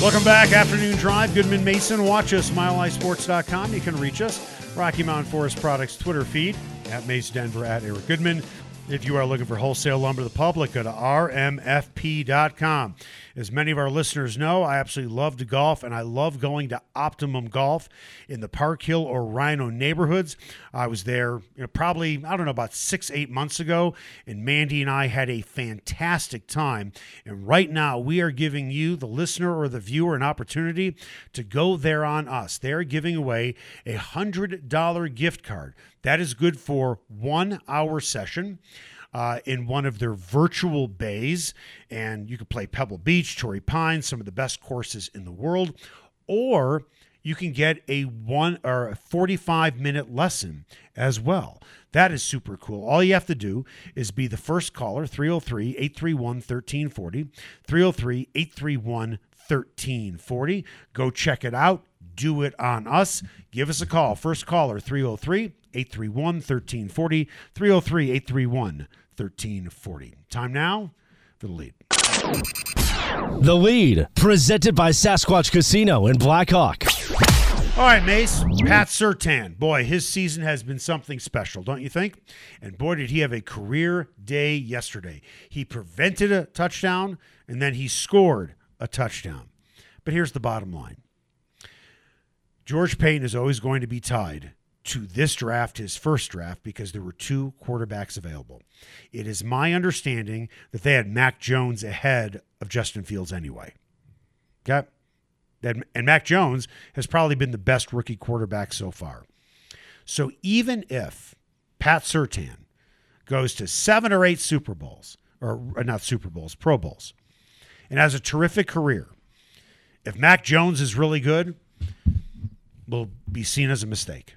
Welcome back. Afternoon Drive. Goodman Mason. Watch us, milehighsports.com. You can reach us. Rocky Mountain Forest Products Twitter feed at Mace Denver at Eric Goodman. If you are looking for wholesale lumber to the public, go to rmfp.com. As many of our listeners know, I absolutely love to golf, and I love going to Optimum Golf in the Park Hill or RiNo neighborhoods. I was there you know, probably, I don't know, about six, eight months ago, and Mandy and I had a fantastic time. And right now, we are giving you, the listener or the viewer, an opportunity to go there on us. They're giving away a $100 gift card. That is good for one hour session uh, in one of their virtual bays. And you could play Pebble Beach, Torrey Pines, some of the best courses in the world. Or you can get a one or a 45 minute lesson as well. That is super cool. All you have to do is be the first caller, 303 831 1340. 303 831 1340. Go check it out. Do it on us. Give us a call. First caller, 303 831 1340. 303 831 1340. Time now for the lead. The lead, presented by Sasquatch Casino in Blackhawk. All right, Mace. Pat Surtain. Boy, his season has been something special, don't you think? And boy, did he have a career day yesterday. He prevented a touchdown and then he scored a touchdown. But here's the bottom line George Paton is always going to be tied to this draft, his first draft, because there were two quarterbacks available. It is my understanding that they had Mac Jones ahead of Justin Fields anyway. Okay? And, and Mac Jones has probably been the best rookie quarterback so far. So even if Pat Surtain goes to seven or eight Super Bowls, or uh, not Super Bowls, Pro Bowls, and has a terrific career, if Mac Jones is really good, will be seen as a mistake.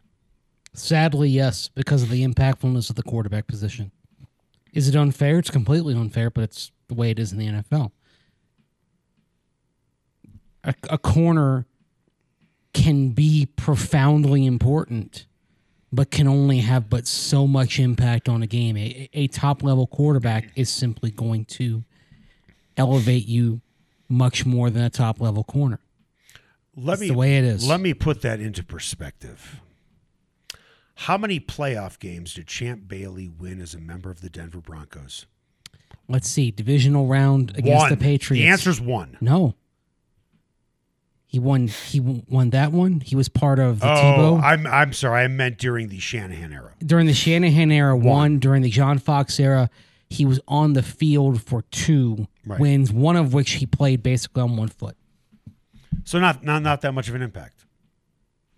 Sadly, yes, because of the impactfulness of the quarterback position. Is it unfair? It's completely unfair, but it's the way it is in the NFL. A, a corner can be profoundly important, but can only have but so much impact on a game. A, a top level quarterback is simply going to elevate you much more than a top level corner. Let It's me the way it is. Let me put that into perspective. How many playoff games did Champ Bailey win as a member of the Denver Broncos? Let's see, divisional round against one. the Patriots. The answer's one. No. He won. He won that one. He was part of the Oh, Tebow I'm I'm sorry. I meant during the Shanahan era. during the Shanahan era. One during the John Fox era. He was on the field for two Right. wins, one of which he played basically on one foot. So not not not that much of an impact,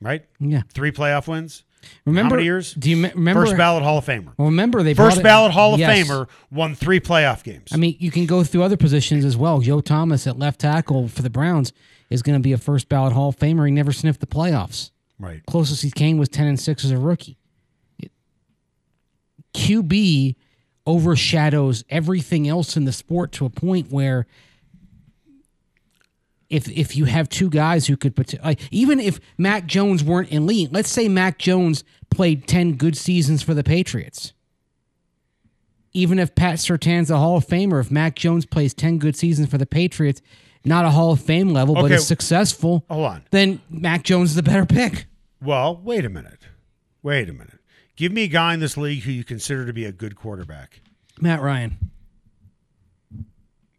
right? Yeah. Three playoff wins. Remember How many years? Do you remember? First ballot Hall of Famer. Well, remember they First ballot Hall of Yes. Famer won three playoff games. I mean, you can go through other positions as well. Joe Thomas at left tackle for the Browns is going to be a first ballot Hall of Famer. He never sniffed the playoffs. right. Closest he came was 10 and 6 as a rookie. QB overshadows everything else in the sport to a point where if if you have two guys who could like even if Mac Jones weren't elite, let's say Mac Jones played 10 good seasons for the Patriots. Even if Pat Surtain's a Hall of Famer, if Mac Jones plays 10 good seasons for the Patriots, not a Hall of Fame level, but Okay. is successful, Hold on. then Mac Jones is the better pick. Well, wait a minute. Wait a minute. Give me a guy in this league who you consider to be a good quarterback. Matt Ryan.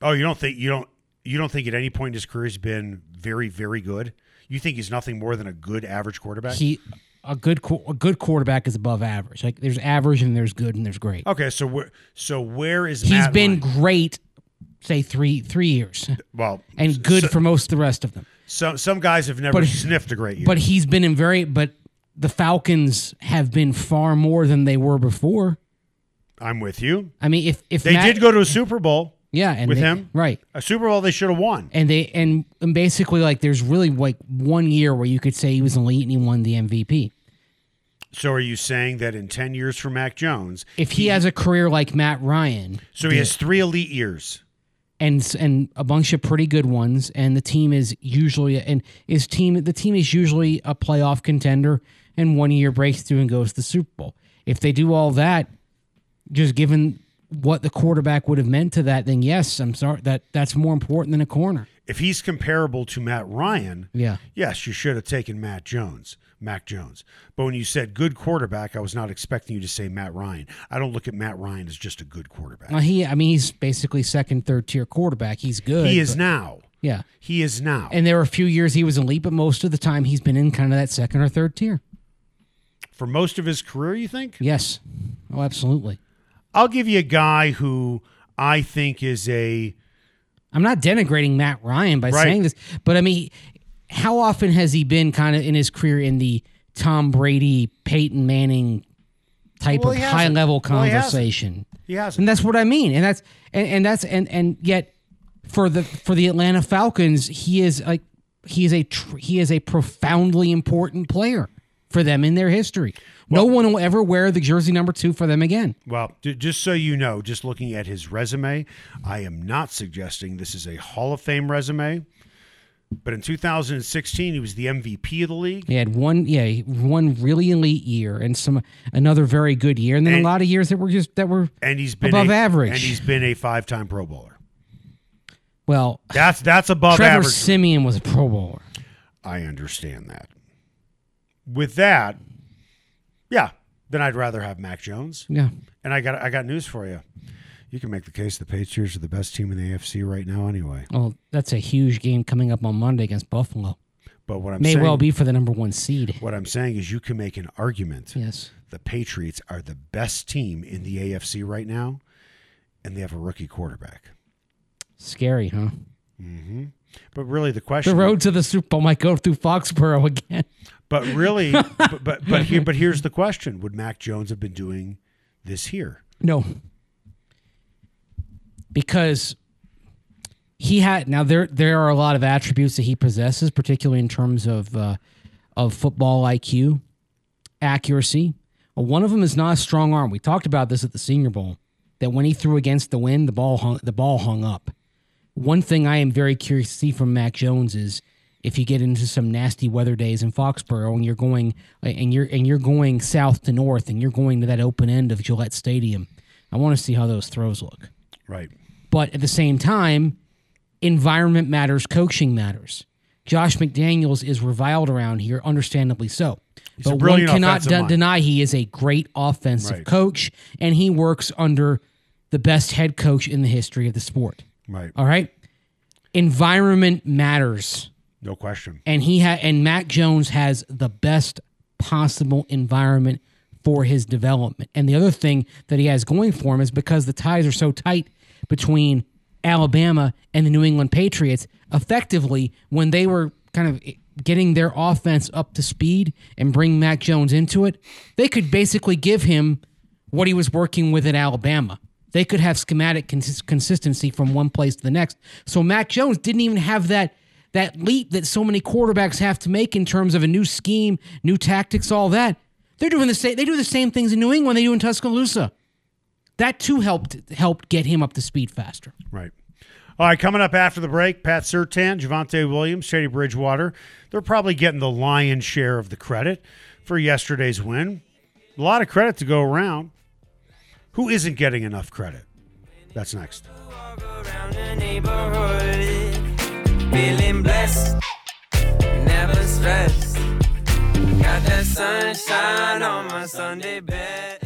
Oh, you don't think you don't you don't think at any point in his career he's been very very good? You think he's nothing more than a good average quarterback? He a good a good quarterback is above average. Like there's average and there's good and there's great. okay, so where so where is He's Matt been Ryan? great, say three three years, well and good so- for most of the rest of them. some some guys have never But- sniffed a great year. But he's been in very. But the Falcons have been far more than they were before. I'm with you. I mean, if if They Matt- did go to a Super Bowl. Yeah, and with they- him? right? A Super Bowl they should have won. And they and, and basically like there's really like one year where you could say he was elite and he won the MVP. So are you saying that in 10 years for Mac Jones, If he has a career like Matt Ryan, so he has 3 elite years. and and a bunch of pretty good ones, and the team is usually and his team the team is usually a playoff contender, and one year breaks through and goes to the Super Bowl. If they do all that, just given what the quarterback would have meant to that, then yes, I'm sorry that that's more important than a corner. if he's comparable to Matt Ryan, Yeah. yes, you should have taken Matt Jones, Mac Jones. But when you said good quarterback, I was not expecting you to say Matt Ryan. I don't look at Matt Ryan as just a good quarterback. Well, he, I mean, he's basically second, third tier quarterback. He's good. he is but- now. Yeah. He is now. And there were a few years he was elite, but most of the time he's been in kind of that second or third tier. For most of his career, you think? Yes. Oh, absolutely. I'll give you a guy who I think is a I'm not denigrating Matt Ryan by Right. saying this, but I mean, how often has he been kind of in his career in the Tom Brady, Peyton Manning type Well, of high level Well, he conversation? has and that's what I mean. And that's and, and that's and and yet for the for the Atlanta Falcons, he is like he is a tr- he is a profoundly important player for them in their history. No one will ever wear the jersey number two for them again. Well, just so you know, just looking at his resume, I am not suggesting this is a Hall of Fame resume. But in 2016, he was the MVP of the league. He had one, yeah, one really elite year and some another very good year, and then And- a lot of years that were just that were And he's been Above a, average. And he's been a five-time Pro Bowler. well. That's that's above Trevor average. Siemian was a Pro Bowler. I understand that. With that, yeah, then I'd rather have Mac Jones. Yeah, And I got I got news for you. You can make the case the Patriots are the best team in the AFC right now, anyway. well, that's a huge game coming up on Monday against Buffalo. But what I'm May saying, well be for the number one seed. what I'm saying is, you can make an argument. Yes, The Patriots are the best team in the AFC right now, and they have a rookie quarterback. scary, huh? But really, the question The road to the Super Bowl might go through Foxborough again. But really, but but but, here, but here's the question: Would Mac Jones have been doing this here? No. Because he had now there there are a lot of attributes that he possesses, particularly in terms of uh, of football IQ, accuracy. Well, one of them is not a strong arm. We talked about this at the Senior Bowl. That when he threw against the wind, the ball hung the ball hung up. One thing I am very curious to see from Mac Jones is if you get into some nasty weather days in Foxborough and you're going and you're and you're going south to north and you're going to that open end of Gillette Stadium. I want to see how those throws look. Right. But at the same time, environment matters, coaching matters. Josh McDaniels is reviled around here, understandably so. a but one cannot de- deny he is a great offensive Right. coach, and he works under the best head coach in the history of the sport. Right. All right, environment matters, No question. and he ha- and Mac Jones has the best possible environment for his development. And the other thing that he has going for him is because the ties are so tight between Alabama and the New England Patriots, effectively when they were kind of getting their offense up to speed and bring Mac Jones into it, they could basically give him what he was working with at Alabama. They could have schematic cons- consistency from one place to the next. So Mac Jones didn't even have that that leap that so many quarterbacks have to make in terms of a new scheme, new tactics, all that. They're doing the same. They do the same things in New England they do in Tuscaloosa. That too helped helped get him up to speed faster. Right. All right, coming up after the break, Pat Surtain, Javonte Williams, Shady Bridgewater. They're probably getting the lion's share of the credit for yesterday's win. A lot of credit to go around. Who isn't getting enough credit? That's next. Feeling blessed, never stressed. Got that sunshine on my Sunday best.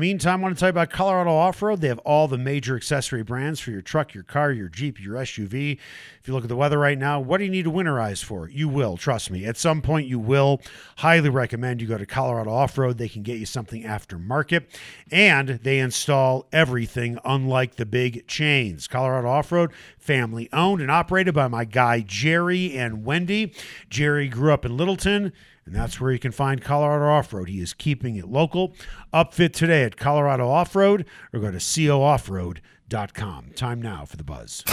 meantime, I want to tell you about Colorado Off Road. They have all the major accessory brands for your truck, your car, your Jeep, your SUV. If you look at the weather right now, what do you need to winterize for? You will, trust me. At some point, you will. Highly recommend you go to Colorado Off Road. They can get you something aftermarket, and they install everything unlike the big chains. Colorado Off Road, family owned and operated by my guy Jerry and Wendy. Jerry grew up in Littleton. And that's where you can find Colorado Off Road. He is keeping it local. Upfit today at Colorado Off Road or go to cooffroad.com. Time now for the buzz.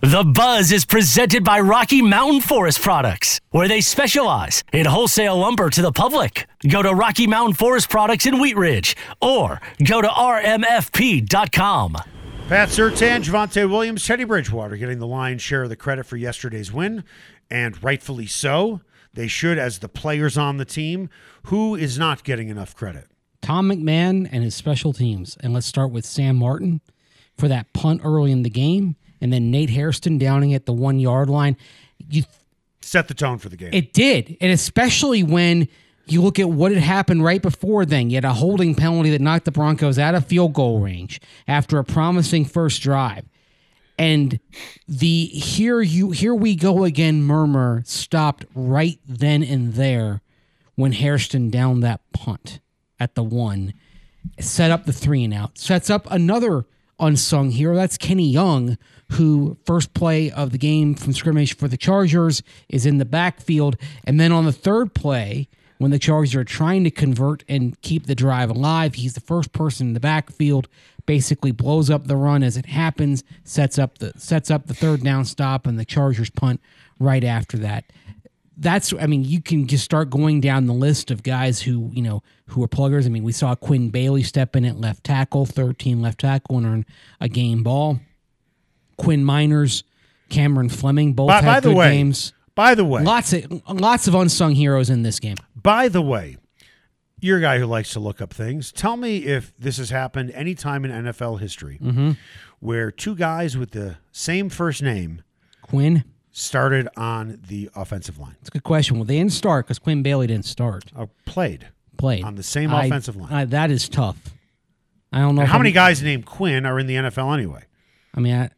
The Buzz is presented by Rocky Mountain Forest Products, where they specialize in wholesale lumber to the public. Go to Rocky Mountain Forest Products in Wheat Ridge or go to rmfp.com. Pat Surtain, Javonte Williams, Teddy Bridgewater getting the lion's share of the credit for yesterday's win, and rightfully so. They should, as the players on the team. Who is not getting enough credit? Tom McMahon and his special teams. And let's start with Sam Martin for that punt early in the game, and then Nate Hairston downing at the one yard line. You, Set the tone for the game. it did, and especially when you look at what had happened right before then. You had a holding penalty that knocked the Broncos out of field goal range after a promising first drive. And the here you here we go again murmur stopped right then and there when Hairston downed that punt at the one, set up the three and out, sets up another unsung hero. That's Kenny Young, who first play of the game from scrimmage for the Chargers is in the backfield, and then on the third play. When the Chargers are trying to convert and keep the drive alive, he's the first person in the backfield. Basically, blows up the run as it happens, sets up the sets up the third down stop, and the Chargers punt right after that that's I mean you can just start going down the list of guys who you know who are pluggers. I mean we saw Quinn Bailey step in at left tackle, 13 left tackle, and earn a game ball. Quinn Meinerz, Cameron Fleming, both by, had by the good way, games. by the way, Lots of lots of unsung heroes in this game. By the way, you're a guy who likes to look up things. Tell me if this has happened any time in NFL history Mm-hmm. where two guys with the same first name Quinn, started on the offensive line, it's a good question. Well, they didn't start because Quinn Bailey didn't start. uh, played. Played On the same I- offensive line. I- that is tough. I don't know how I'm- many guys named Quinn are in the NFL anyway? I mean, I,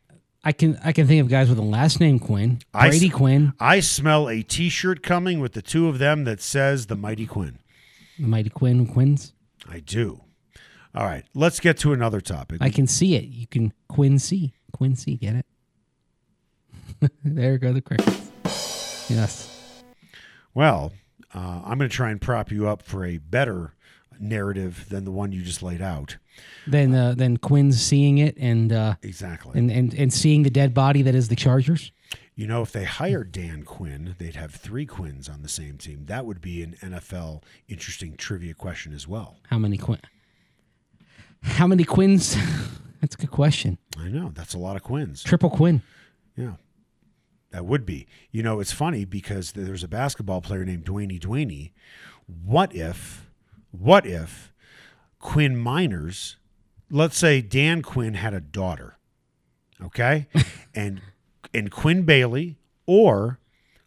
I can I can think of guys with a last name Quinn, I Brady Quinn, I smell a T-shirt coming with the two of them that says the Mighty Quinn. The Mighty Quinn, Quinns. I do. All right, let's get to another topic. I can see it. You can Quincy. Quincy, get it? there go the crickets. Yes. well, uh, I'm going to try and prop you up for a better narrative than the one you just laid out. Then uh, then Quinn's seeing it and uh, Exactly. and, and and seeing the dead body that is the Chargers. you know, if they hired Dan Quinn, they'd have three Quinns on the same team. That would be an NFL interesting trivia question as well. How many Quinn? How many Quinns? That's a good question. I know that's a lot of Quinns. Triple Quinn. Yeah. That would be. You know, it's funny because there's a basketball player named Dwayne Dwayne. What if, what if Quinn Meinerz, let's say Dan Quinn had a daughter, okay? and and Quinn Bailey or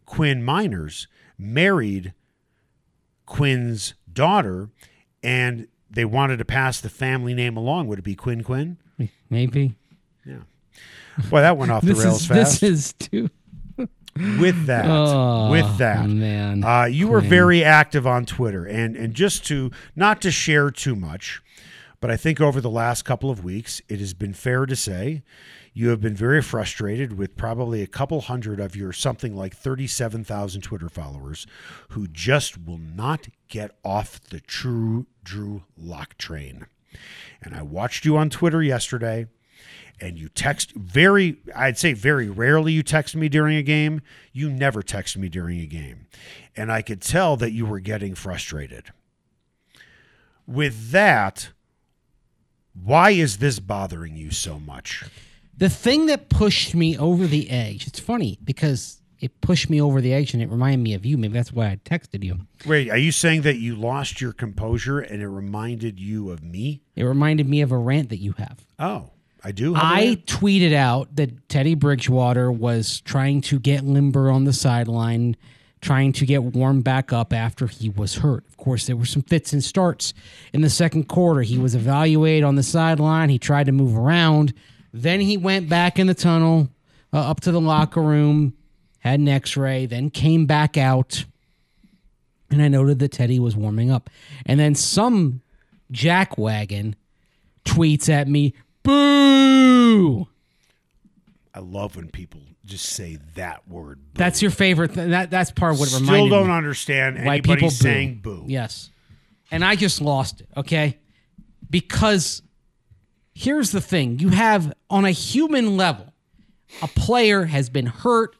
Quinn Meinerz married Quinn's daughter and they wanted to pass the family name along. Would it be Quinn Quinn? Maybe. Yeah. Well, that went off the rails is fast. this is too. With that Oh, with that man. uh, you were very active on twitter. And and just to not to share too much but i think over the last couple of weeks it has been fair to say you have been very frustrated with probably a couple hundred of your something like 37,000 twitter followers who just will not get off the true drew lock train. And i watched you on twitter yesterday and you text very i'd say very rarely you text me during a game you never text me during a game and i could tell that you were getting frustrated with that why is this bothering you so much The thing that pushed me over the edge. It's funny because it pushed me over the edge and it reminded me of you. Maybe that's why I texted you. wait are you saying that you lost your composure and it reminded you of me It reminded me of a rant that you have. oh i do have I tweeted out that Teddy Bridgewater was trying to get limber on the sideline, trying to get warmed back up after he was hurt. Of course, there were some fits and starts in the second quarter. He was evaluated on the sideline. He tried to move around. Then he went back in the tunnel uh, up to the locker room, had an x ray, then came back out. And I noted that Teddy was warming up. And then some jackwagon tweets at me, boo. I love when people just say that word. boo. That's your favorite. Th- that that's part of what it Still reminded don't me. understand why anybody people saying boo. Yes. And I just lost it, okay? Because here's the thing you have, on a human level, a player has been hurt,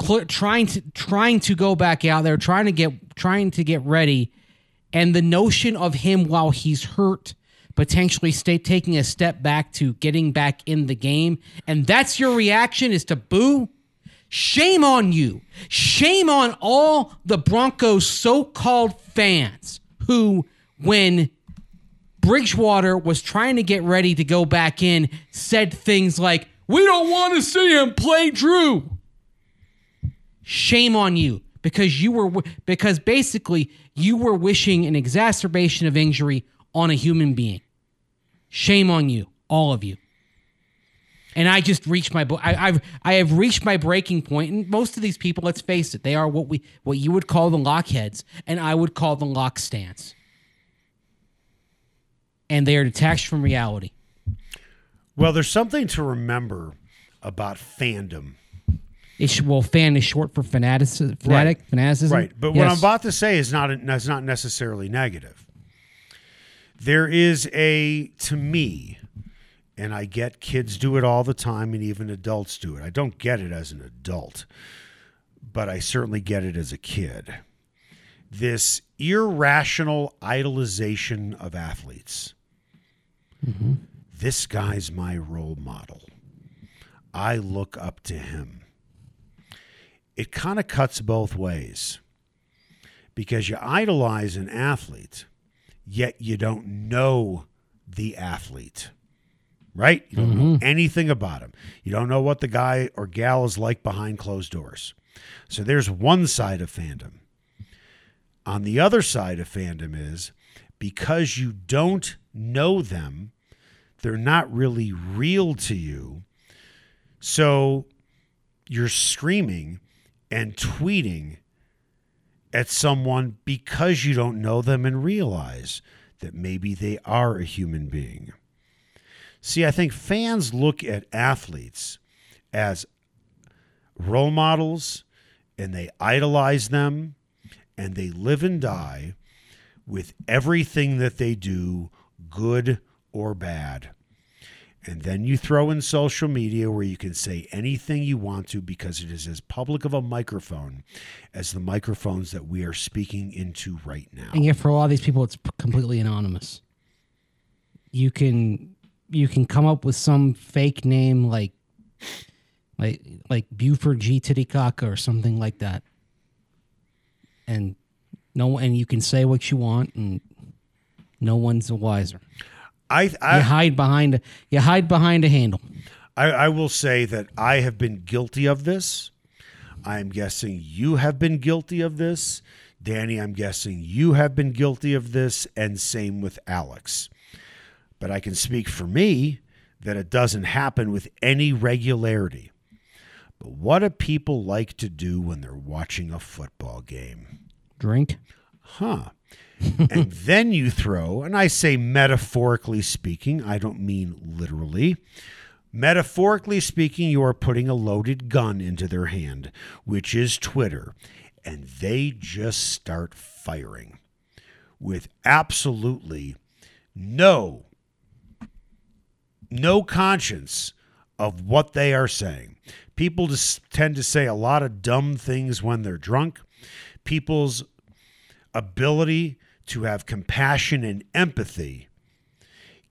cl- trying to trying to go back out there, trying to get trying to get ready, and the notion of him while he's hurt potentially stay taking a step back to getting back in the game, and that's your reaction is to boo. Shame on you. Shame on all the Broncos so called fans who, when Bridgewater was trying to get ready to go back in, said things like, We don't want to see him play Drew. Shame on you because you were because basically you were wishing an exacerbation of injury on a human being. Shame on you, all of you. And I just reached my I, I've I have reached my breaking point. And most of these people, let's face it, they are what we what you would call the lockheads, and I would call the lock stance. And they are detached from reality. Well, there's something to remember about fandom. It's well, fan is short for fanatic, fanatic, fanaticism. Right. But what I'm about to say is not is not necessarily negative. There is a to me, and I get kids do it all the time and even adults do it. I don't get it as an adult, but I certainly get it as a kid. This irrational idolization of athletes. Mm-hmm. This guy's my role model. I look up to him it kind of cuts both ways because you idolize an athlete, yet you don't know the athlete, right? You don't know mm-hmm. anything about him. You don't know what the guy or gal is like behind closed doors. So there's one side of fandom. On the other side of fandom is because you don't know them, they're not really real to you. So you're screaming and tweeting at someone because you don't know them and realize that maybe they are a human being. See, I think fans look at athletes as role models and they idolize them and they live and die with everything that they do, good or bad. And then you throw in social media where you can say anything you want to because it is as public of a microphone as the microphones that we are speaking into right now. And yet, for a lot of these people, it's completely anonymous. You can you can come up with some fake name like like like Buford G Titicaca or something like that, and no, and you can say what you want, and no one's the wiser. I, You hide behind a you hide behind a handle. I, I will say that I have been guilty of this. I'm guessing you have been guilty of this. Danny, I'm guessing you have been guilty of this, and same with Alex. But I can speak for me that it doesn't happen with any regularity. But what do people like to do when they're watching a football game? Drink. Huh. and then you throw, and I say metaphorically speaking, I don't mean literally. Metaphorically speaking, you are putting a loaded gun into their hand, which is Twitter, and they just start firing with absolutely no no conscience of what they are saying. People just tend to say a lot of dumb things when they're drunk. People's ability to have compassion and empathy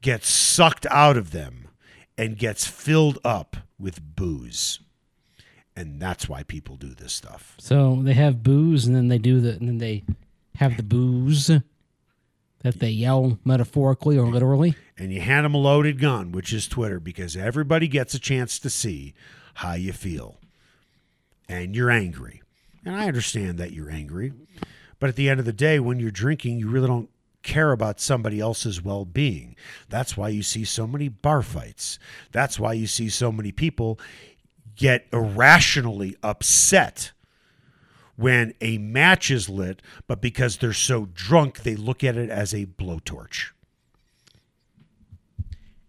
gets sucked out of them and gets filled up with booze. And that's why people do this stuff. So they have booze, and then they do the, and then they have the booze that they yell metaphorically or literally. And you hand them a loaded gun, which is Twitter, because everybody gets a chance to see how you feel. And you're angry. And I understand that you're angry. But at the end of the day, when you're drinking, you really don't care about somebody else's well being. That's why you see so many bar fights. That's why you see so many people get irrationally upset when a match is lit, but because they're so drunk, they look at it as a blowtorch.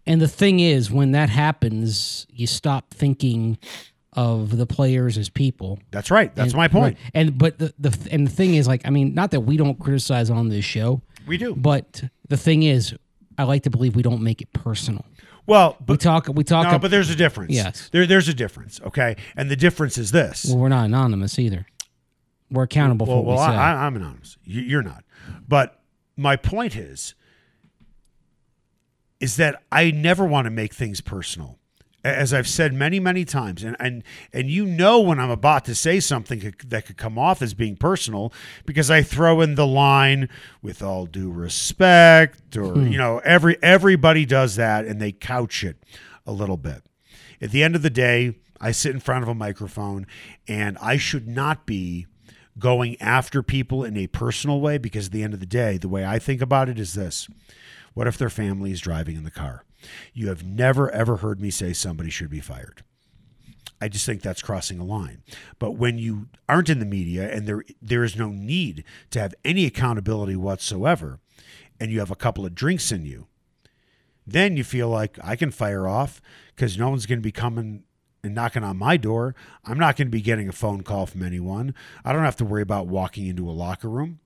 And the thing is, when that happens, you stop thinking of the players as people. That's right. That's And- my point. right. And but the, the and the thing is, like, I mean, not that we don't criticize on this show, We do. but the thing is, I like to believe we don't make it personal. Well, but, We talk. We talk. no, ab- but there's a difference. Yes. There, there's a difference. Okay, and the difference is this. well, we're not anonymous either. We're accountable well, for what well we say. I, I'm anonymous. You- You're not. But my point is, is that I never want to make things personal. As I've said many, many times, and and and you know when I'm about to say something could- that could come off as being personal, because I throw in the line "with all due respect," or hmm. you know, every everybody does that, and they couch it a little bit. At the end of the day, I sit in front of a microphone, and I should not be going after people in a personal way because at the end of the day, the way I think about it is this what if their family is driving in the car? You have never, ever heard me say somebody should be fired. I just think that's crossing a line. But when you aren't in the media and there there is no need to have any accountability whatsoever, and you have a couple of drinks in you, then you feel like I can fire off because no one's going to be coming and knocking on my door. I'm not going to be getting a phone call from anyone. I don't have to worry about walking into a locker room.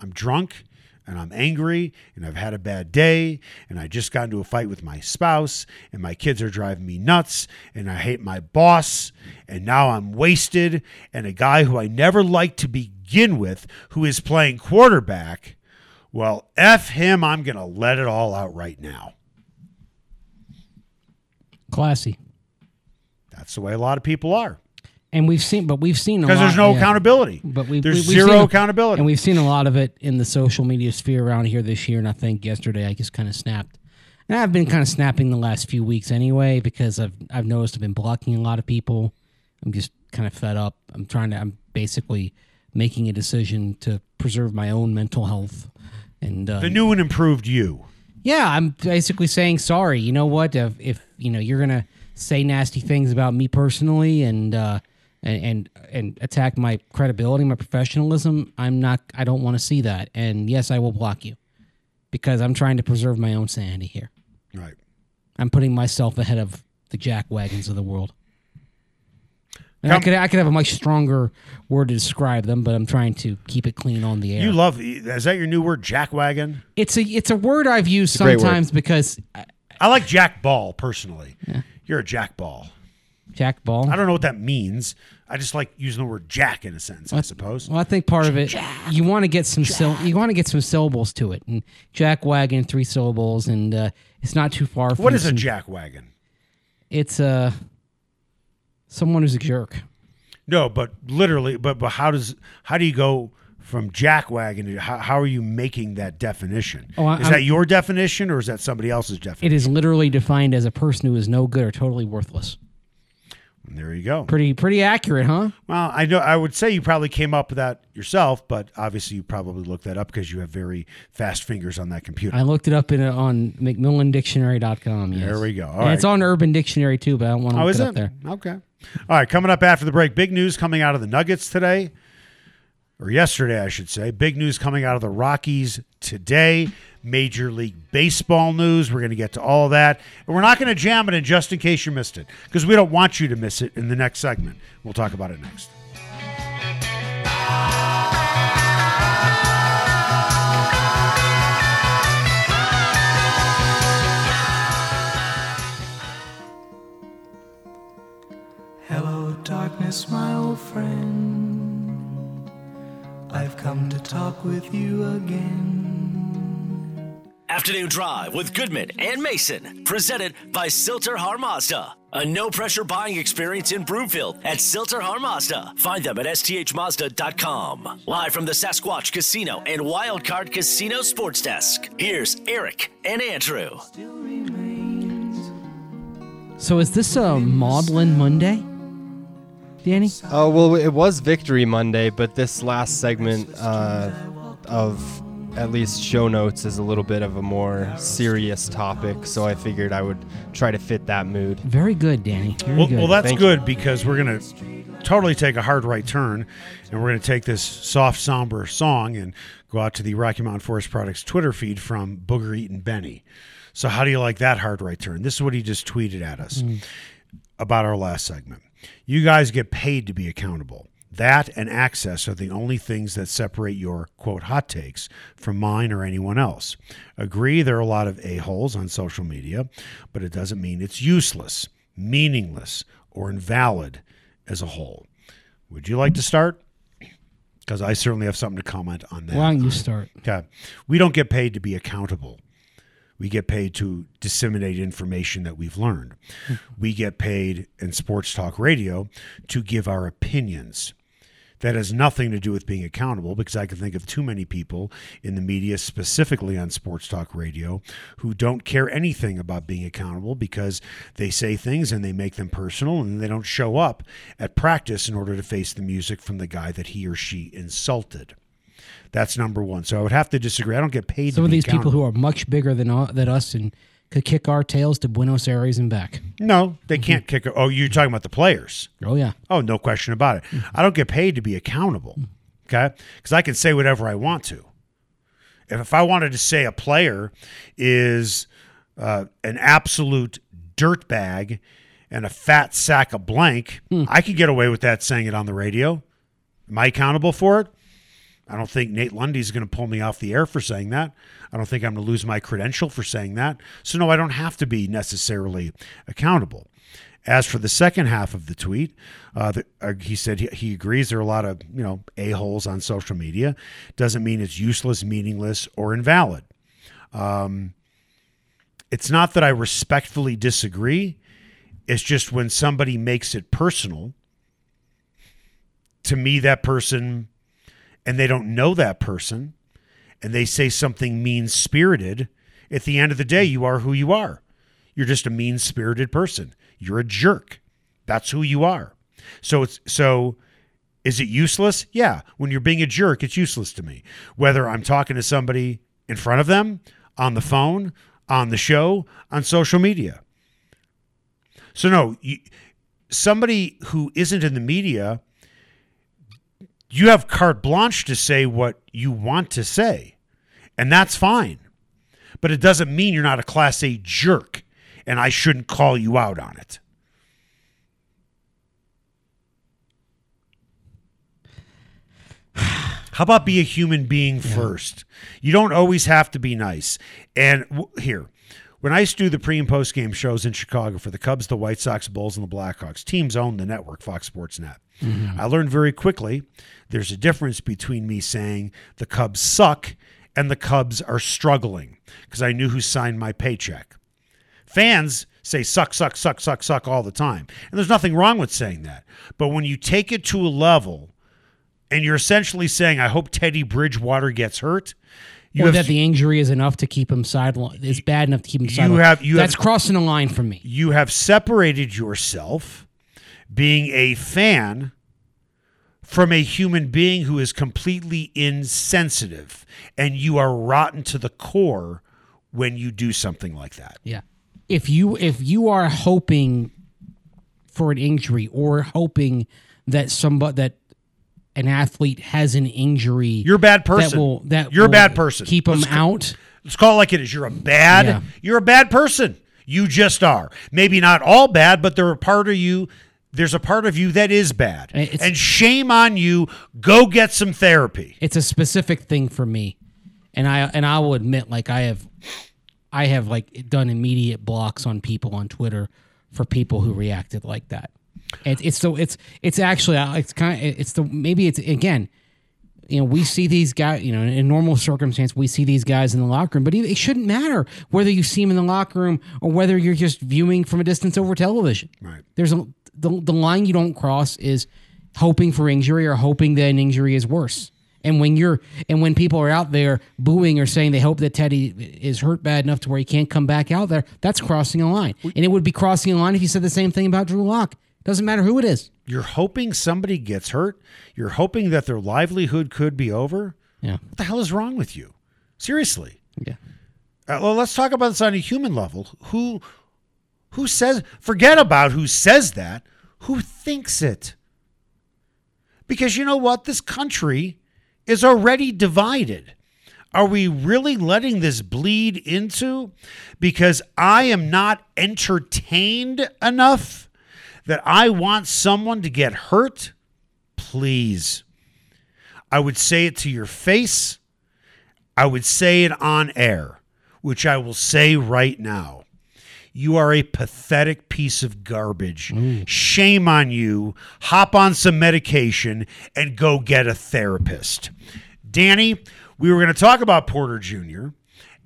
I'm drunk and I'm angry and I've had a bad day and I just got into a fight with my spouse and my kids are driving me nuts and I hate my boss and now I'm wasted and a guy who I never liked to begin with who is playing quarterback. Well, F him, I'm going to let it all out right now. Classy. That's the way a lot of people are And we've seen, but we've seen a because there's no yeah. accountability. But we, there's we, we've zero seen accountability. and we've seen a lot of it in the social media sphere around here this year. And I think yesterday I just kind of snapped, and I've been kind of snapping the last few weeks anyway because I've I've noticed I've been blocking a lot of people. I'm just kind of fed up. I'm trying to. I'm basically making a decision to preserve my own mental health. And uh, the new and improved you. yeah, I'm basically saying sorry. You know what? If, if you know you're gonna say nasty things about me personally and uh, and and and attack my credibility, my professionalism, I'm not. I don't want to see that. And yes, I will block you because I'm trying to preserve my own sanity here. Right. I'm putting myself ahead of the jack wagons of the world. And I could I could have a much stronger word to describe them, but I'm trying to keep it clean on the air. You love is that your new word, jackwagon? it's a it's a word I've used great sometimes because uh, I like Jack Ball personally. You're a Jack Ball. Jack Ball. I don't know what that means. I just like using the word Jack in a sense. I suppose. Well, I think part of it you want to get some syll- you want to get some syllables to it, and Jack Wagon three syllables, and uh, it's not too far. From What is a some- jackwagon? It's uh, someone who's a jerk. No, but literally, but but how does how do you go from jackwagon? to- How, how are you making that definition? Oh, I- is I'm- that your definition or is that somebody else's definition? It is literally defined as a person who is no good or totally worthless. There you go. Pretty pretty accurate, huh? Well, I know I would say you probably came up with that yourself, but obviously you probably looked that up because you have very fast fingers on that computer. I looked it up in a, on MacmillanDictionary.com. Yes. There we go. All and it's on Urban Dictionary too, but I don't want to Oh, look is it it? up there. Okay. All right. Coming up after the break, big news coming out of the Nuggets today, or yesterday, I should say. Big news coming out of the Rockies today. Major League Baseball news. We're going to get to all that. And we're not going to jam it in just in case you missed it because we don't want you to miss it in the next segment. We'll talk about it next. Hello, darkness, my old friend. I've come to talk with you again. Afternoon Drive with Goodman and Mason, presented by Sill-TerHar Mazda. A no pressure buying experience in Broomfield at Sill-TerHar Mazda. Find them at sthmazda.com. Live from the Sasquatch Casino and Wildcard Casino Sports Desk. Here's Eric and Andrew. So is this a Maudlin Monday, Danny? Oh well, it was Victory Monday, but this last segment uh, of at least show notes is a little bit of a more serious topic, so I figured I would try to fit that mood. Very good, Danny. Very Well, good. well, that's Thank you. good because we're going to totally take a hard right turn and we're going to take this soft, somber song and go out to the Rocky Mountain Forest Products Twitter feed from Booger Eaton Benny. So how do you like that hard right turn? This is what he just tweeted at us mm. about our last segment. You guys get paid to be accountable. That and access are the only things that separate your quote hot takes from mine or anyone else. Agree there are a lot of a-holes on social media, but it doesn't mean it's useless, meaningless, or invalid as a whole. Would you like to start? Because I certainly have something to comment on that. Why don't you start? Okay. We don't get paid to be accountable. We get paid to disseminate information that we've learned. Hmm. we get paid in sports talk radio to give our opinions. That has nothing to do with being accountable because I can think of too many people in the media, specifically on sports talk radio, who don't care anything about being accountable because they say things and they make them personal and they don't show up at practice in order to face the music from the guy that he or she insulted. That's number one. So I would have to disagree. I don't get paid. Some of these people who are much bigger than uh, than us and could kick our tails to Buenos Aires and back. no, they can't kick. Oh, you're talking about the players. Oh yeah, Oh, no question about it. I don't get paid to be accountable. Okay, because I can say whatever I want to. If, if I wanted to say a player is uh, an absolute dirtbag and a fat sack of blank, I could get away with that saying it on the radio. Am I accountable for it? I don't think Nate Lundy's going to pull me off the air for saying that. I don't think I'm going to lose my credential for saying that. So, no, I don't have to be necessarily accountable. As for the second half of the tweet, uh, the, uh, he said he, he agrees there are a lot of you know a holes on social media. Doesn't mean it's useless, meaningless, or invalid. Um, it's not that I respectfully disagree. It's just when somebody makes it personal. To me, that person and they don't know that person and they say something mean spirited, at the end of the day, you are who you are. You're just a mean spirited person. You're a jerk. That's who you are. So it's so is it useless? Yeah. When you're being a jerk, it's useless to me. Whether I'm talking to somebody in front of them, on the phone, on the show, on social media. So no, you, somebody who isn't in the media you have carte blanche to say what you want to say, and that's fine. But it doesn't mean you're not a class A jerk, and I shouldn't call you out on it. How about be a human being first? You don't always have to be nice. And w- here, when I used to do the pre and post game shows in Chicago for the Cubs, the White Sox, Bulls, and the Blackhawks, teams own the network, Fox Sports Net. Mm-hmm. I learned very quickly there's a difference between me saying the Cubs suck and the Cubs are struggling because I knew who signed my paycheck. Fans say suck, suck, suck, suck, suck all the time. And there's nothing wrong with saying that. But when you take it to a level and you're essentially saying, I hope Teddy Bridgewater gets hurt, you or have that the injury is enough to keep him sidelined. Is bad enough to keep him sideline. have- you That's have- crossing a line for me. you have separated yourself being a fan from a human being who is completely insensitive and you are rotten to the core when you do something like that. Yeah. If you if you are hoping for an injury or hoping that somebody that an athlete has an injury, You're a bad person. That will that You're a bad person. Keep them Let's out. Let's call it like it is. You're a bad. Yeah. You're a bad person. You just are. Maybe not all bad, but there are part of you. There's a part of you that is bad, It's- and shame on you. Go get some therapy. It's a specific thing for me, and I and I will admit, like I have, I have like done immediate blocks on people on Twitter for people who reacted like that. It, it's so it's it's actually it's kind of it's the maybe it's again. You know, we see these guys. You know, in normal circumstance, we see these guys in the locker room. But it shouldn't matter whether you see them in the locker room or whether you're just viewing from a distance over television. Right. There's a the, the line you don't cross is hoping for injury or hoping that an injury is worse. And when you're and when people are out there booing or saying they hope that Teddy is hurt bad enough to where he can't come back out there, that's crossing a line. And it would be crossing a line if you said the same thing about Drew Lock. Doesn't matter who it is. You're hoping somebody gets hurt. You're hoping that their livelihood could be over. Yeah. What the hell is wrong with you? Seriously. Yeah. Uh, well, let's talk about this on a human level. Who, who says? Forget about who says that. Who thinks it? Because you know what? This country is already divided. are we really letting this bleed into? Because I am not entertained enough that I want someone to get hurt. Please. I would say it to your face. I would say it on air, which I will say right now. You are a pathetic piece of garbage. Shame on you. Hop on some medication and go get a therapist. Danny, we were going to talk about Porter Jr.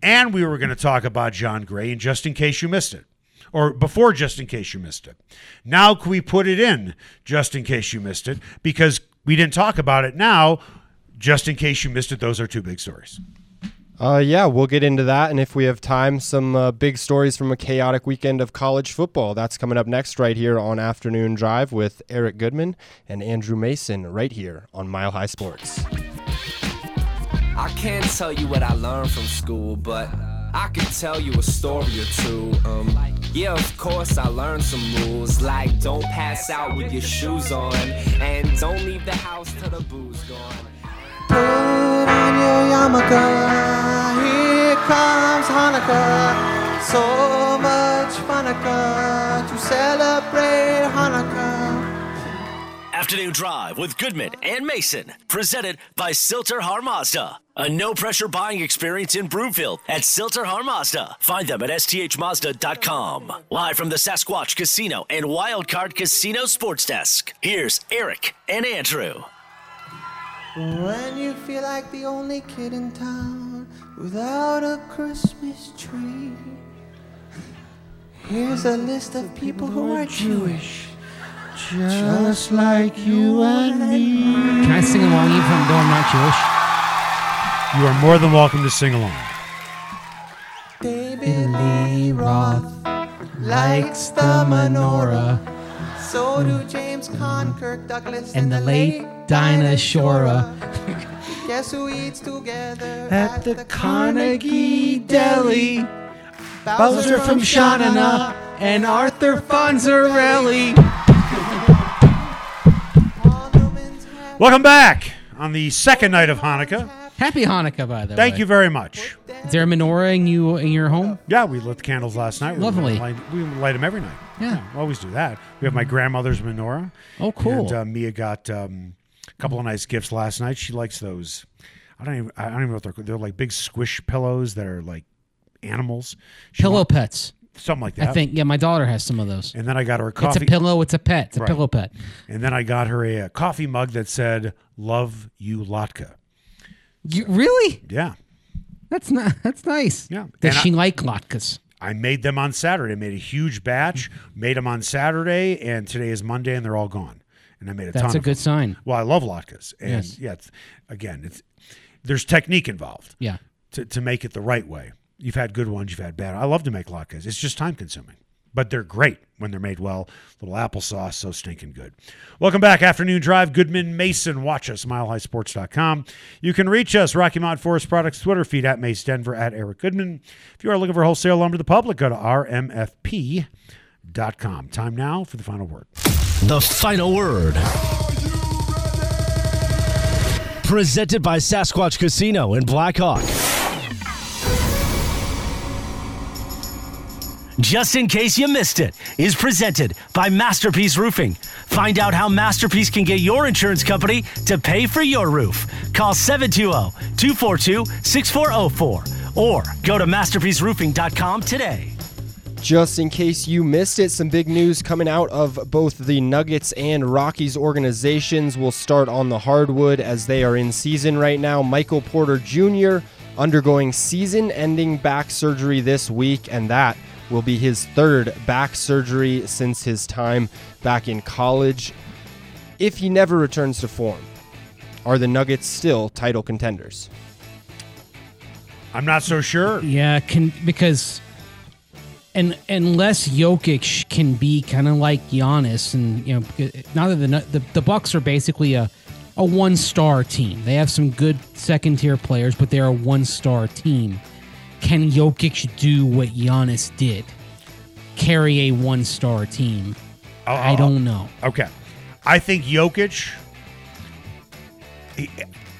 and we were going to talk about Jon Gray, and just in case you missed it, or before just in case you missed it. Now, can we put it in just in case you missed it? Because we didn't talk about it now, just in case you missed it. Those are two big stories. Uh, yeah, we'll get into that, and if we have time, some uh, big stories from a chaotic weekend of college football. That's coming up next, right here on Afternoon Drive with Eric Goodman and Andrew Mason, right here on Mile High Sports. I can't tell you what I learned from school, but I can tell you a story or two. Um, yeah, of course I learned some rules, like don't pass out with your shoes on, and don't leave the house till the booze gone. Put on your yarmulke. Here comes Hanukkah. So much Hanukkah to celebrate Hanukkah. Afternoon Drive with Goodman and Mason, presented by Sill-TerHar Mazda. A no pressure buying experience in Broomfield at Sill-TerHar Mazda. Find them at sthmazda.com. Live from the Sasquatch Casino and Wildcard Casino Sports Desk. Here's Eric and Andrew. When you feel like the only kid in town without a Christmas tree, here's a list of people who are Jewish. Just like you and me. Can I sing along even though I'm not Jewish? You are more than welcome to sing along. David Lee Roth likes the menorah. So do James Caan Kirk Douglas, And the late Dinah Shore. Guess who eats together At the Carnegie Deli, Bowser from Sha Na Na and Arthur Fonzarelli. Welcome back on the second night of Hanukkah. Happy Hanukkah, by the way. Thank you very much. Is there a menorah in you in your home? Yeah, we lit the candles last night. We Lovely. light, we light them every night. Yeah. we always do that. We have my grandmother's menorah. Oh, cool. And uh, Mia got um, a couple of nice gifts last night. She likes those. I don't even. I don't even know what they're. They're like big squish pillows that are like animals. She Pillow want- pets. something like that. I think. Yeah, my daughter has some of those. And then I got her a It's coffee. a pillow. It's a pet. It's a Right. pillow pet. And then I got her a, uh coffee mug that said "Love you, Latka." You, really? Yeah, That's not. That's nice. Yeah. Does And she like latkes? I made them on Saturday. I made a huge batch. Made them on Saturday, and today is Monday, and they're all gone. And I made a ton. That's a good them. sign. Well, I love latkes, and Yes. yeah, it's, again, it's there's technique involved Yeah. to to make it the right way. You've had good ones, you've had bad. I love to make latkes. It's just time consuming, but they're great when they're made well. Little applesauce, so stinking good. Welcome back, afternoon drive. Goodman Mason. Watch us, milehighsports.com. You can reach us, Rocky Mountain Forest Products Twitter feed at Mace Denver at Eric Goodman. If you are looking for wholesale lumber to the public, go to rmfp.com. Time now for the final word. The final word. Presented by Sasquatch Casino in Blackhawk. Just in case you missed it, is presented by Masterpiece Roofing. Find out how Masterpiece can get your insurance company to pay for your roof. Call 720-242-6404 or go to masterpieceroofing.com today. Just in case you missed it, some big news coming out of both the Nuggets and Rockies organizations. We'll start on the hardwood as they are in season right now. Michael Porter Jr. undergoing season ending back surgery this week, and that will be his third back surgery since his time back in college. If he never returns to form, are the Nuggets still title contenders? I'm not so sure. Yeah, can because and unless Jokic can be kind of like Giannis, and you know, now that the the, the Bucks are basically a a one star team. They have some good second tier players, but they're a one star team. Can Jokic do what Giannis did? Carry a one star team? I don't know. Okay. I think Jokic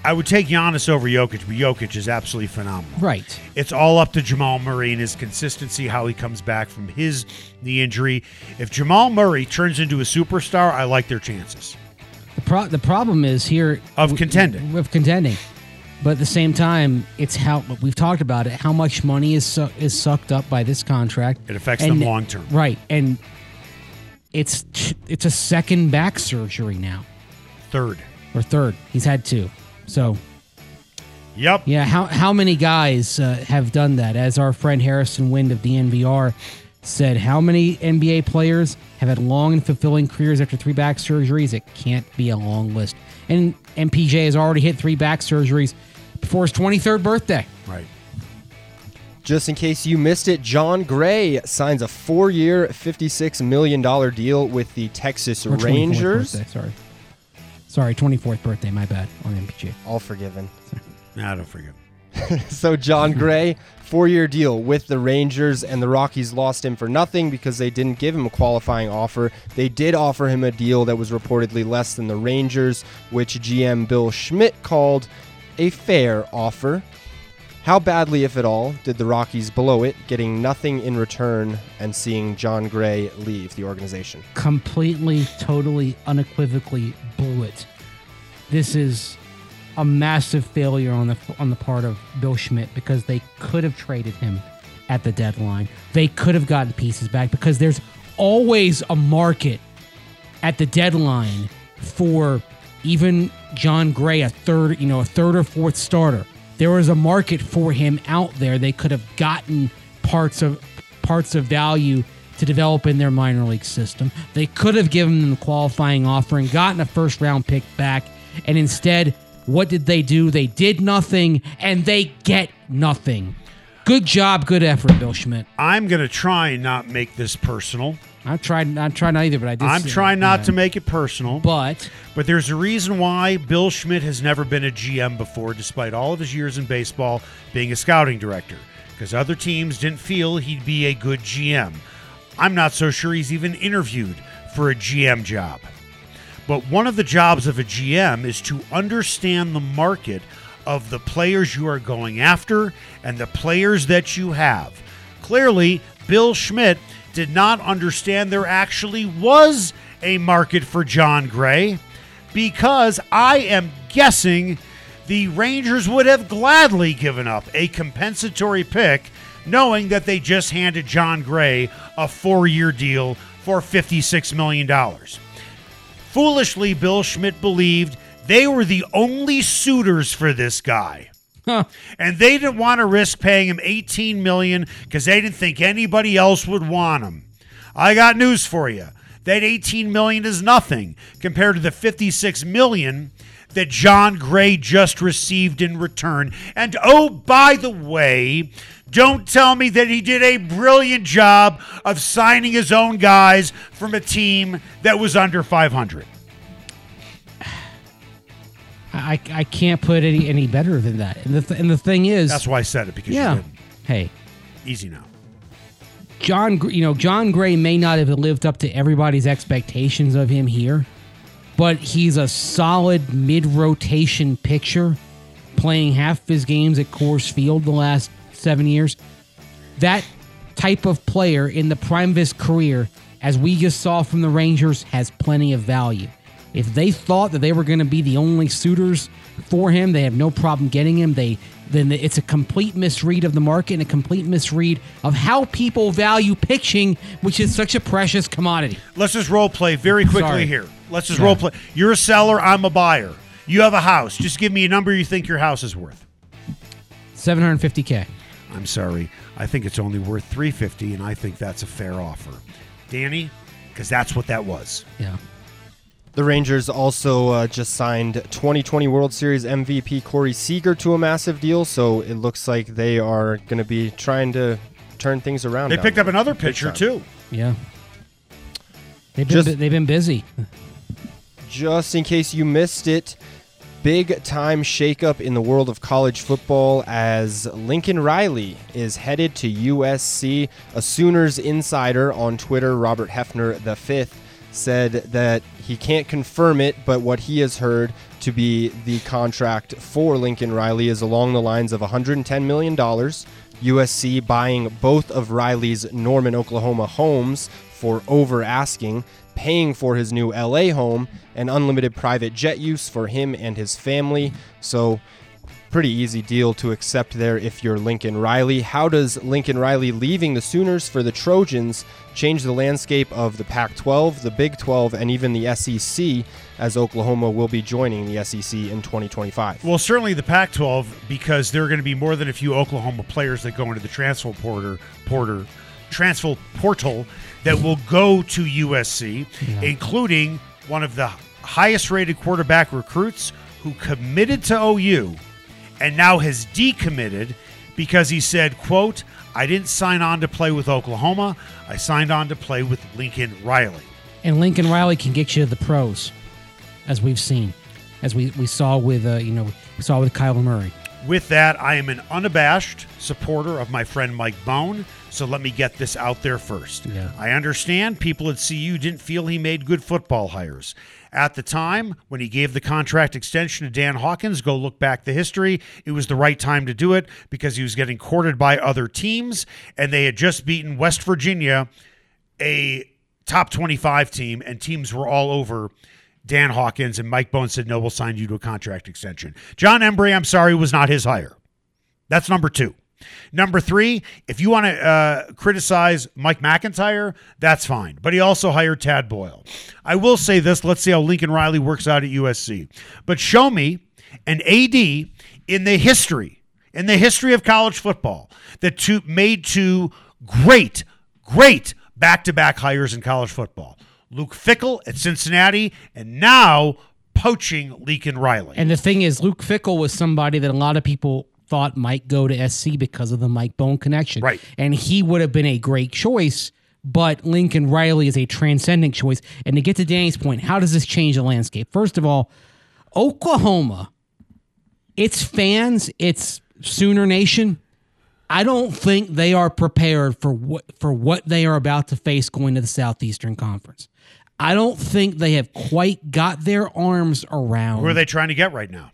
I would take Giannis over Jokic, but Jokic is absolutely phenomenal. Right. It's all up to Jamal Murray and his consistency, how he comes back from his knee injury. If Jamal Murray turns into a superstar, I like their chances. The pro- the problem is here Of contending. Of contending. But at the same time, it's how we've talked about it. How much money is su- is sucked up by this contract? It affects And- them long term. right? And it's it's a second back surgery now Third. or third. He's had two. So Yep. yeah, how how many guys uh, have done that? As our friend Harrison Wind of DNVR said, how many NBA players have had long and fulfilling careers after three back surgeries? It can't be a long list. And MPJ has already hit three back surgeries before his 23rd birthday. Right. Just in case you missed it, Jon Gray signs a four-year, $56 million deal with the Texas Or 24th Rangers. birthday, sorry. Sorry, 24th birthday, my bad, on MPJ. All forgiven. Nah, don't forget. So Jon Gray, four-year deal with the Rangers, and the Rockies lost him for nothing because they didn't give him a qualifying offer. They did offer him a deal that was reportedly less than the Rangers, which GM Bill Schmidt called a fair offer. How badly, if at all, did the Rockies blow it, getting nothing in return and seeing Jon Gray leave the organization? completely, totally, unequivocally blew it. This is a massive failure on the on the part of Bill Schmidt because they could have traded him at the deadline. They could have gotten pieces back because there's always a market at the deadline for even Jon Gray, a third, you know, a third or fourth starter. There was a market for him out there. They could have gotten parts of parts of value to develop in their minor league system. They could have given them the qualifying offer and gotten a first round pick back. And instead, what did they do? They did nothing and they get nothing. Good job, good effort, Bill Schmidt. I'm going to try and not make this personal. I tried. I tried not either, but I did. I'm trying not yeah. to make it personal. But But there's a reason why Bill Schmidt has never been a GM before, despite all of his years in baseball being a scouting director, because other teams didn't feel he'd be a good GM. I'm not so sure he's even interviewed for a GM job. But one of the jobs of a GM is to understand the market of the players you are going after and the players that you have. Clearly, Bill Schmidt did not understand there actually was a market for Jon Gray because I am guessing the Rangers would have gladly given up a compensatory pick knowing that they just handed Jon Gray a four year deal for $56 million. Foolishly, Bill Schmidt believed they were the only suitors for this guy. And they didn't want to risk paying him 18 million because they didn't think anybody else would want him. I got news for you. That 18 million is nothing compared to the 56 million that Jon Gray just received in return. And oh, by the way, don't tell me that he did a brilliant job of signing his own guys from a team that was under 500. I, I can't put any any better than that. And the th- and the thing is, That's why I said it because yeah. you didn't. Hey, Easy now. John, you know, Jon Gray may not have lived up to everybody's expectations of him here, but he's a solid mid rotation pitcher, playing half his games at Coors Field the last seven years. That type of player in the prime of his career, as we just saw from the Rangers, has plenty of value. If they thought that they were going to be the only suitors for him, they have no problem getting him. They then it's a complete misread of the market and a complete misread of how people value pitching, which is such a precious commodity. Let's just role play very quickly Sorry. here. Let's just Yeah. role play. You're a seller, I'm a buyer. You have a house. Just give me a number you think your house is worth. 750k. I'm sorry. I think it's only worth 350 and I think that's a fair offer. Danny, because that's what that was. Yeah. The Rangers also uh, just signed 2020 World Series MVP Corey Seager to a massive deal, so it looks like they are going to be trying to turn things around. They down picked up another pitcher too. Yeah. They've been, Just- bu- they've been busy. Just in case you missed it, big time shakeup in the world of college football as Lincoln Riley is headed to USC. A Sooners insider on Twitter, Robert Hefner V, said that he can't confirm it, but what he has heard to be the contract for Lincoln Riley is along the lines of $110 million. USC buying both of Riley's Norman, Oklahoma homes for over asking, paying for his new LA home, and unlimited private jet use for him and his family. So, pretty easy deal to accept there if you're Lincoln Riley. How does Lincoln Riley leaving the Sooners for the Trojans change the landscape of the Pac 12, the Big 12, and even the SEC as Oklahoma will be joining the SEC in 2025? Well, certainly the Pac 12, because there are going to be more than a few Oklahoma players that go into the transfer porter, porter transfer portal that will go to USC, including one of the highest rated quarterback recruits who committed to OU and now has decommitted because he said, quote, I didn't sign on to play with Oklahoma. I signed on to play with Lincoln Riley. And Lincoln Riley can get you to the pros, as we've seen, as we, we saw with uh, you know we saw with Kyler Murray. With that, I am an unabashed supporter of my friend Mike Bohn. So let me get this out there first. Yeah. I understand people at CU didn't feel he made good football hires. At the time, when he gave the contract extension to Dan Hawkins, go look back the history, it was the right time to do it because he was getting courted by other teams and they had just beaten West Virginia, a top 25 team, and teams were all over Dan Hawkins. And Mike Bohn said, No, we'll sign you to a contract extension. Jon Embree, I'm sorry, was not his hire. That's number two. Number three, if you want to uh, criticize Mike McIntyre, that's fine. But he also hired Tad Boyle. I will say this let's see how Lincoln Riley works out at USC. But show me an AD in the history, in the history of college football, that two, made two great, great back to back hires in college football. Luke Fickell at Cincinnati, and now poaching Lincoln Riley. And the thing is, Luke Fickell was somebody that a lot of people thought might go to SC because of the Mike Bohn connection. Right. And he would have been a great choice, but Lincoln Riley is a transcendent choice. And to get to Danny's point, how does this change the landscape? First of all, Oklahoma, its fans, its Sooner Nation, I don't think they are prepared for what for what they are about to face going to the Southeastern Conference. I don't think they have quite got their arms around. Who are they trying to get right now?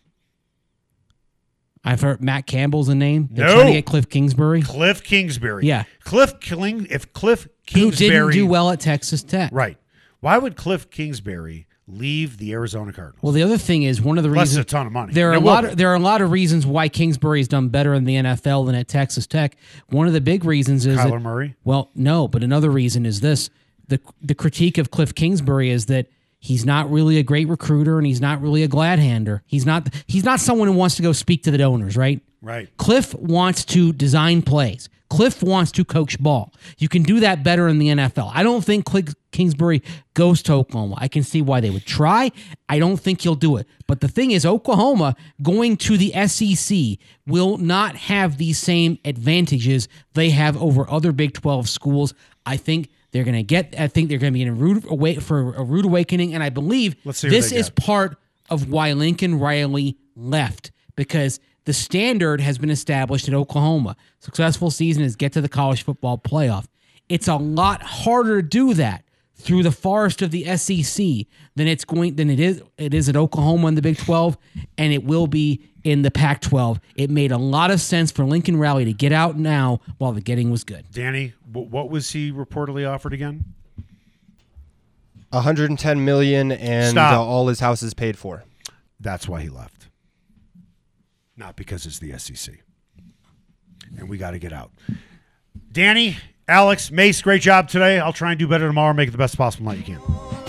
I've heard Matt Campbell's a name. They're No. trying to get Cliff Kingsbury, Cliff Kingsbury. Yeah. Cliff Killing. If Cliff Kingsbury who didn't do well at Texas Tech. right? Why would Cliff Kingsbury leave the Arizona Cardinals? Well, the other thing is one of the Unless reasons a ton of money. There are It a lot. Of, there are a lot of reasons why Kingsbury has done better in the NFL than at Texas Tech. One of the big reasons is Kyler that, Murray. Well, no, but another reason is this: the the critique of Cliff Kingsbury is that he's not really a great recruiter and he's not really a glad hander. He's not. He's not someone who wants to go speak to the donors, right? Right. Cliff wants to design plays. Cliff wants to coach ball. You can do that better in the NFL. I don't think Cliff Kingsbury goes to Oklahoma. I can see why they would try. I don't think he'll do it. But the thing is, Oklahoma going to the SEC will not have these same advantages they have over other Big 12 schools. I think they're going to get, I think they're going to be in a rude, away, for a rude awakening. And I believe this is got. part of why Lincoln Riley left because the standard has been established at Oklahoma. Successful season is get to the college football playoff. It's a lot harder to do that through the forest of the SEC than it's going than it is it is at Oklahoma in the Big 12 and it will be in the Pac 12. It made a lot of sense for Lincoln Riley to get out now while the getting was good. Danny, what was he reportedly offered again? 110 million and uh, all his house is paid for. That's why he left. Not because it's the SEC. And we got to get out. Danny, Alex, Mace, great job today. I'll try and do better tomorrow. Make it the best possible night you can.